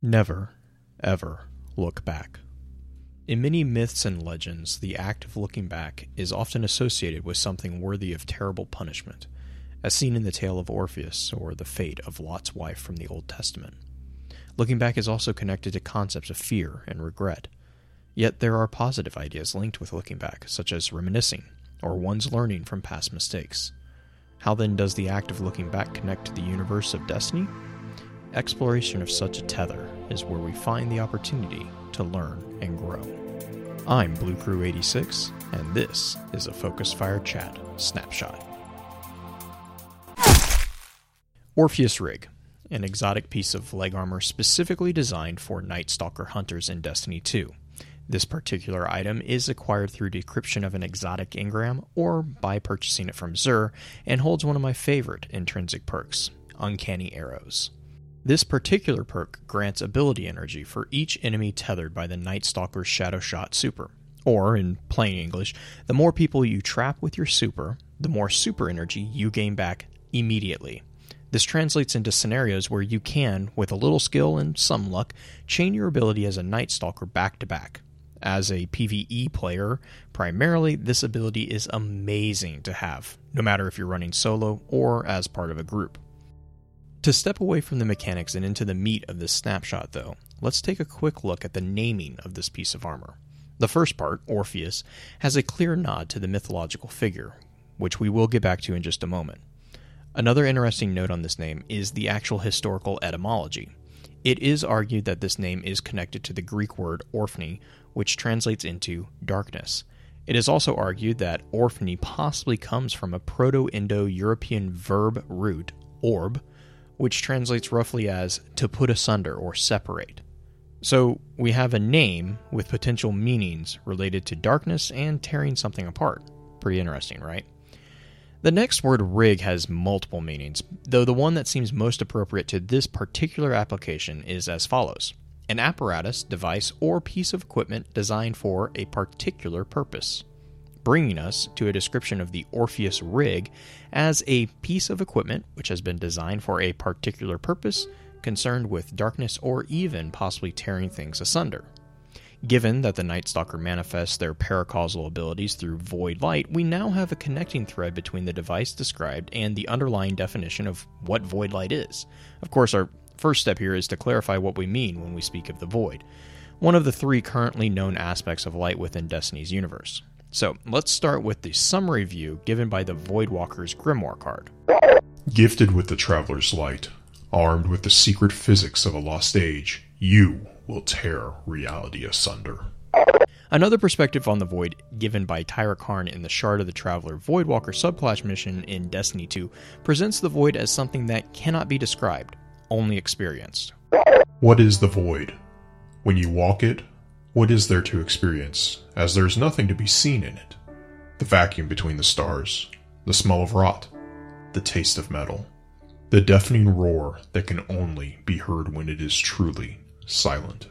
Never, ever look back. In many myths and legends, the act of looking back is often associated with something worthy of terrible punishment, as seen in the tale of Orpheus or the fate of Lot's wife from the Old Testament. Looking back is also connected to concepts of fear and regret. Yet there are positive ideas linked with looking back, such as reminiscing or one's learning from past mistakes. How then does the act of looking back connect to the universe of destiny? Exploration of such a tether is where we find the opportunity to learn and grow. I'm Blue Crew 86, and this is a Focus Fire Chat snapshot. Orpheus Rig, an exotic piece of leg armor specifically designed for Night Stalker hunters in Destiny 2. This particular item is acquired through decryption of an exotic engram or by purchasing it from Xur and holds one of my favorite intrinsic perks Uncanny Arrows. This particular perk grants ability energy for each enemy tethered by the Night Stalker's Shadow Shot super. Or, in plain English, the more people you trap with your super, the more super energy you gain back immediately. This translates into scenarios where you can, with a little skill and some luck, chain your ability as a Night Stalker back to back. As a PvE player, primarily, this ability is amazing to have, no matter if you're running solo or as part of a group. To step away from the mechanics and into the meat of this snapshot, though, let's take a quick look at the naming of this piece of armor. The first part, Orpheus, has a clear nod to the mythological figure, which we will get back to in just a moment. Another interesting note on this name is the actual historical etymology. It is argued that this name is connected to the Greek word orphne, which translates into darkness. It is also argued that orphne possibly comes from a Proto Indo European verb root, orb, which translates roughly as to put asunder or separate. So we have a name with potential meanings related to darkness and tearing something apart. Pretty interesting, right? The next word rig has multiple meanings, though the one that seems most appropriate to this particular application is as follows an apparatus, device, or piece of equipment designed for a particular purpose bringing us to a description of the Orpheus rig as a piece of equipment which has been designed for a particular purpose, concerned with darkness or even possibly tearing things asunder. Given that the Night Stalker manifests their paracausal abilities through void light, we now have a connecting thread between the device described and the underlying definition of what void light is. Of course, our first step here is to clarify what we mean when we speak of the void, one of the three currently known aspects of light within Destiny's universe. So let's start with the summary view given by the Voidwalker's Grimoire card. Gifted with the Traveler's Light, armed with the secret physics of a lost age, you will tear reality asunder. Another perspective on the Void, given by Tyra Karn in the Shard of the Traveler Voidwalker subclass mission in Destiny 2, presents the Void as something that cannot be described, only experienced. What is the Void? When you walk it, what is there to experience, as there is nothing to be seen in it? The vacuum between the stars, the smell of rot, the taste of metal, the deafening roar that can only be heard when it is truly silent.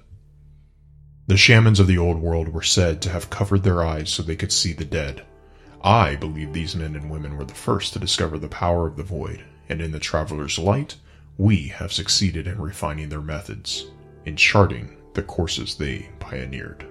The shamans of the old world were said to have covered their eyes so they could see the dead. I believe these men and women were the first to discover the power of the void, and in the Traveler's Light, we have succeeded in refining their methods, in charting the courses they pioneered.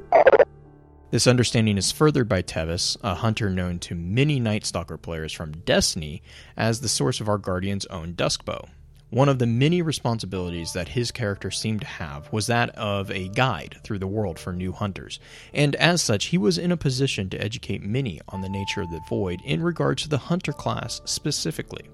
This understanding is furthered by Tevis, a hunter known to many Night Stalker players from Destiny as the source of our Guardian's own Duskbow. One of the many responsibilities that his character seemed to have was that of a guide through the world for new hunters, and as such, he was in a position to educate many on the nature of the Void in regard to the hunter class specifically.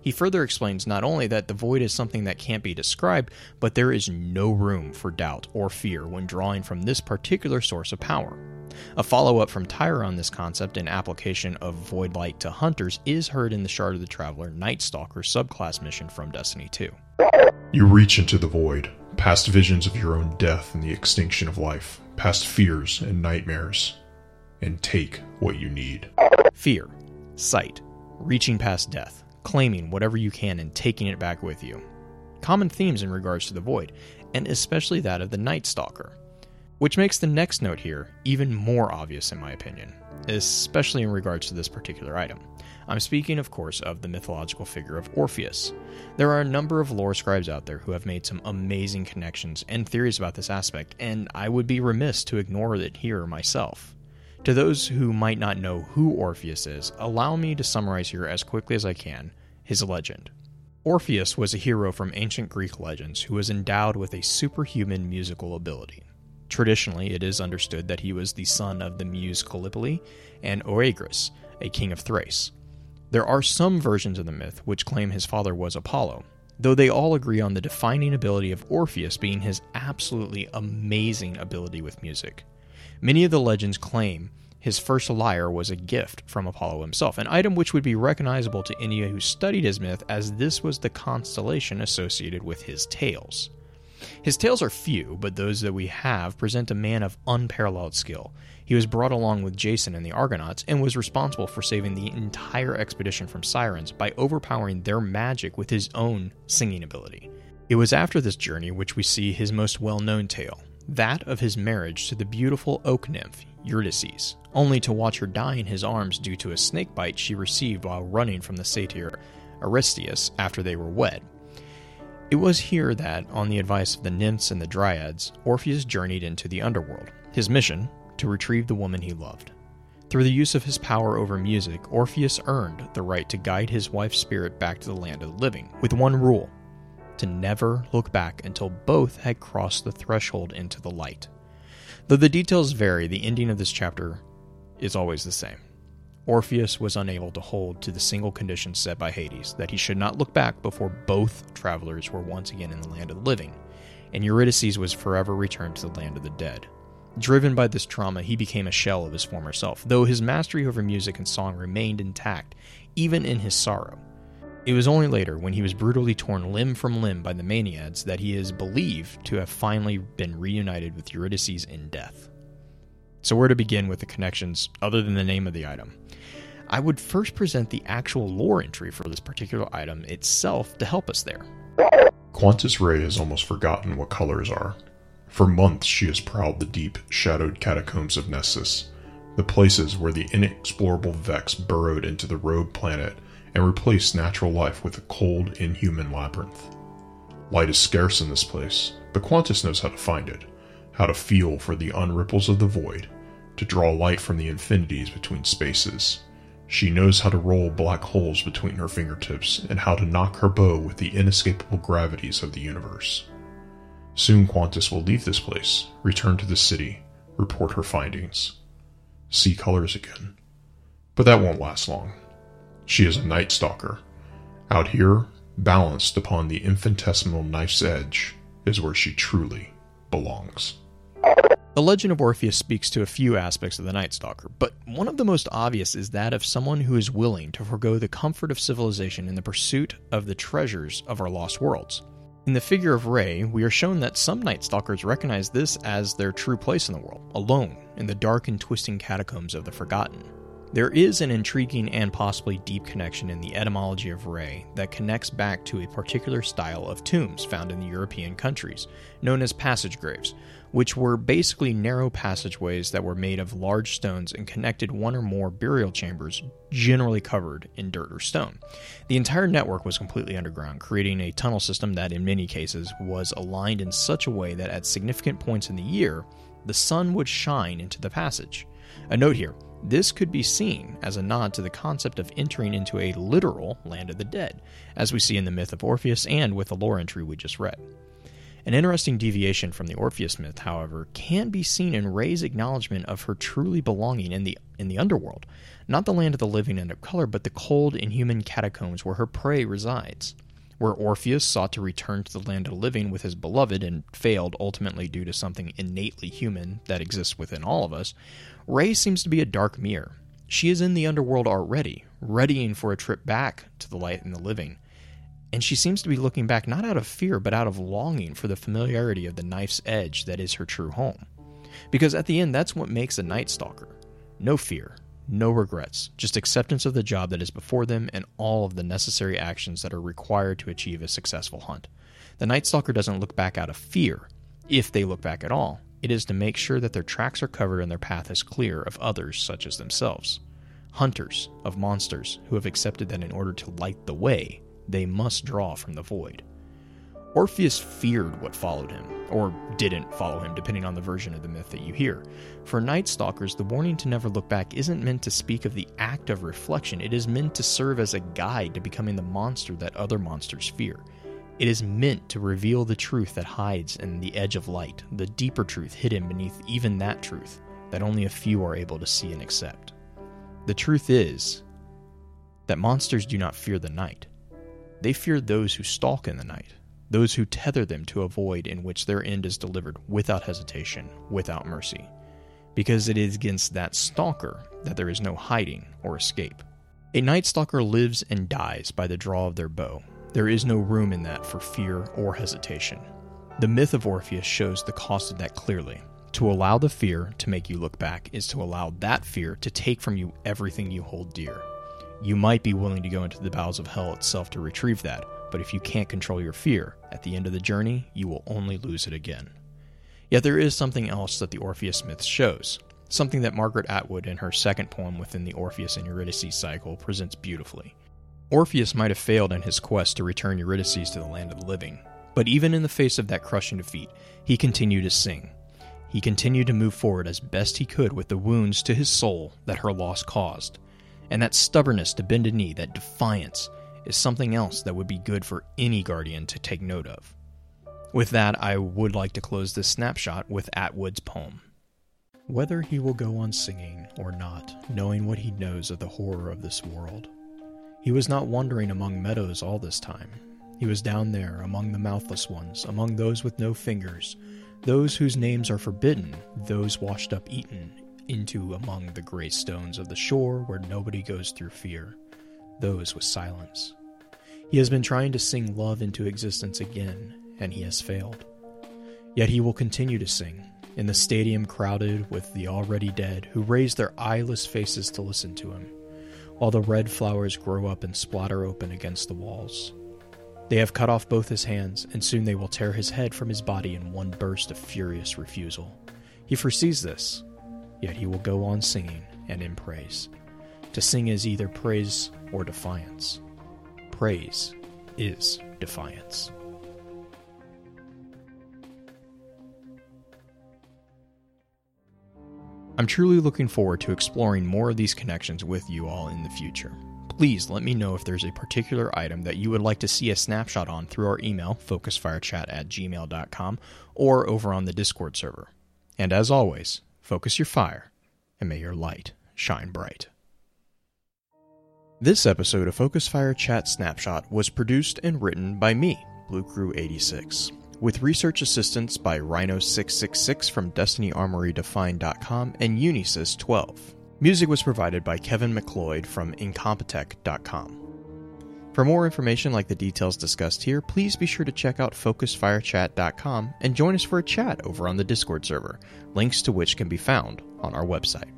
He further explains not only that the void is something that can't be described, but there is no room for doubt or fear when drawing from this particular source of power. A follow up from Tyra on this concept and application of void light to hunters is heard in the Shard of the Traveler Night Stalker subclass mission from Destiny 2. You reach into the void, past visions of your own death and the extinction of life, past fears and nightmares, and take what you need. Fear, sight, reaching past death, claiming whatever you can and taking it back with you. Common themes in regards to the Void, and especially that of the Night Stalker. Which makes the next note here even more obvious, in my opinion, especially in regards to this particular item. I'm speaking, of course, of the mythological figure of Orpheus. There are a number of lore scribes out there who have made some amazing connections and theories about this aspect, and I would be remiss to ignore it here myself. To those who might not know who Orpheus is, allow me to summarize here as quickly as I can his legend. Orpheus was a hero from ancient Greek legends who was endowed with a superhuman musical ability. Traditionally, it is understood that he was the son of the muse Calliope and Oeagrus, a king of Thrace. There are some versions of the myth which claim his father was Apollo, though they all agree on the defining ability of Orpheus being his absolutely amazing ability with music. Many of the legends claim his first lyre was a gift from Apollo himself, an item which would be recognizable to any who studied his myth, as this was the constellation associated with his tales. His tales are few, but those that we have present a man of unparalleled skill, he was brought along with Jason and the Argonauts and was responsible for saving the entire expedition from sirens by overpowering their magic with his own singing ability. It was after this journey which we see his most well known tale, that of his marriage to the beautiful oak nymph, Eurydice, only to watch her die in his arms due to a snake bite she received while running from the satyr Aristeus after they were wed. It was here that, on the advice of the nymphs and the dryads, Orpheus journeyed into the underworld. His mission, to retrieve the woman he loved. Through the use of his power over music, Orpheus earned the right to guide his wife's spirit back to the land of the living, with one rule to never look back until both had crossed the threshold into the light. Though the details vary, the ending of this chapter is always the same. Orpheus was unable to hold to the single condition set by Hades that he should not look back before both travelers were once again in the land of the living, and Eurydice was forever returned to the land of the dead. Driven by this trauma, he became a shell of his former self, though his mastery over music and song remained intact, even in his sorrow. It was only later, when he was brutally torn limb from limb by the Maenads, that he is believed to have finally been reunited with Eurydice in death. So, where to begin with the connections other than the name of the item? I would first present the actual lore entry for this particular item itself to help us there. Qantas Ray has almost forgotten what colors are, for months she has prowled the deep, shadowed catacombs of Nessus, the places where the inexplorable Vex burrowed into the rogue planet and replaced natural life with a cold, inhuman labyrinth. Light is scarce in this place, but Qantas knows how to find it, how to feel for the unripples of the void, to draw light from the infinities between spaces. She knows how to roll black holes between her fingertips and how to nock her bow with the inescapable gravities of the universe. Soon Qantas will leave this place, return to the city, report her findings. See colors again. But that won't last long. She is a night stalker. Out here, balanced upon the infinitesimal knife's edge, is where she truly belongs. The legend of Orpheus speaks to a few aspects of the Night Stalker, but one of the most obvious is that of someone who is willing to forego the comfort of civilization in the pursuit of the treasures of our lost worlds. In the figure of Ray, we are shown that some Night Stalkers recognize this as their true place in the world, alone in the dark and twisting catacombs of the Forgotten. There is an intriguing and possibly deep connection in the etymology of Ray that connects back to a particular style of tombs found in the European countries, known as passage graves, which were basically narrow passageways that were made of large stones and connected one or more burial chambers, generally covered in dirt or stone. The entire network was completely underground, creating a tunnel system that, in many cases, was aligned in such a way that at significant points in the year, the sun would shine into the passage. A note here this could be seen as a nod to the concept of entering into a literal land of the dead, as we see in the myth of Orpheus and with the lore entry we just read. An interesting deviation from the Orpheus myth, however, can be seen in Ray's acknowledgement of her truly belonging in the in the underworld, not the land of the living and of color, but the cold, inhuman catacombs where her prey resides. Where Orpheus sought to return to the land of living with his beloved and failed ultimately due to something innately human that exists within all of us, Ray seems to be a dark mirror. She is in the underworld already, readying for a trip back to the light and the living and she seems to be looking back not out of fear, but out of longing for the familiarity of the knife's edge that is her true home. Because at the end, that's what makes a night stalker no fear, no regrets, just acceptance of the job that is before them and all of the necessary actions that are required to achieve a successful hunt. The night stalker doesn't look back out of fear, if they look back at all, it is to make sure that their tracks are covered and their path is clear of others such as themselves. Hunters of monsters who have accepted that in order to light the way, they must draw from the void. Orpheus feared what followed him, or didn't follow him, depending on the version of the myth that you hear. For Night Stalkers, the warning to never look back isn't meant to speak of the act of reflection, it is meant to serve as a guide to becoming the monster that other monsters fear. It is meant to reveal the truth that hides in the edge of light, the deeper truth hidden beneath even that truth that only a few are able to see and accept. The truth is that monsters do not fear the night. They fear those who stalk in the night, those who tether them to a void in which their end is delivered without hesitation, without mercy, because it is against that stalker that there is no hiding or escape. A night stalker lives and dies by the draw of their bow. There is no room in that for fear or hesitation. The myth of Orpheus shows the cost of that clearly. To allow the fear to make you look back is to allow that fear to take from you everything you hold dear. You might be willing to go into the bowels of hell itself to retrieve that, but if you can't control your fear, at the end of the journey, you will only lose it again. Yet there is something else that the Orpheus myth shows, something that Margaret Atwood in her second poem within the Orpheus and Eurydice cycle presents beautifully. Orpheus might have failed in his quest to return Eurydice to the land of the living, but even in the face of that crushing defeat, he continued to sing. He continued to move forward as best he could with the wounds to his soul that her loss caused. And that stubbornness to bend a knee, that defiance, is something else that would be good for any guardian to take note of. With that, I would like to close this snapshot with Atwood's poem. Whether he will go on singing or not, knowing what he knows of the horror of this world, he was not wandering among meadows all this time. He was down there among the mouthless ones, among those with no fingers, those whose names are forbidden, those washed up eaten into among the gray stones of the shore where nobody goes through fear, those with silence. He has been trying to sing love into existence again, and he has failed. Yet he will continue to sing, in the stadium crowded with the already dead who raise their eyeless faces to listen to him, while the red flowers grow up and splatter open against the walls. They have cut off both his hands, and soon they will tear his head from his body in one burst of furious refusal. He foresees this, yet he will go on singing and in praise. To sing is either praise or defiance. Praise is defiance. I'm truly looking forward to exploring more of these connections with you all in the future. Please let me know if there's a particular item that you would like to see a snapshot on through our email, focusfirechat at gmail.com, or over on the Discord server. And as always, focus your fire, and may your light shine bright. This episode of Focus Fire Chat Snapshot was produced and written by me, Blue Crew 86, with research assistance by Rhino666 from DestinyArmoryDefine.com and Unisys12. Music was provided by Kevin MacLeod from Incompetech.com. For more information like the details discussed here, please be sure to check out FocusFireChat.com and join us for a chat over on the Discord server, links to which can be found on our website.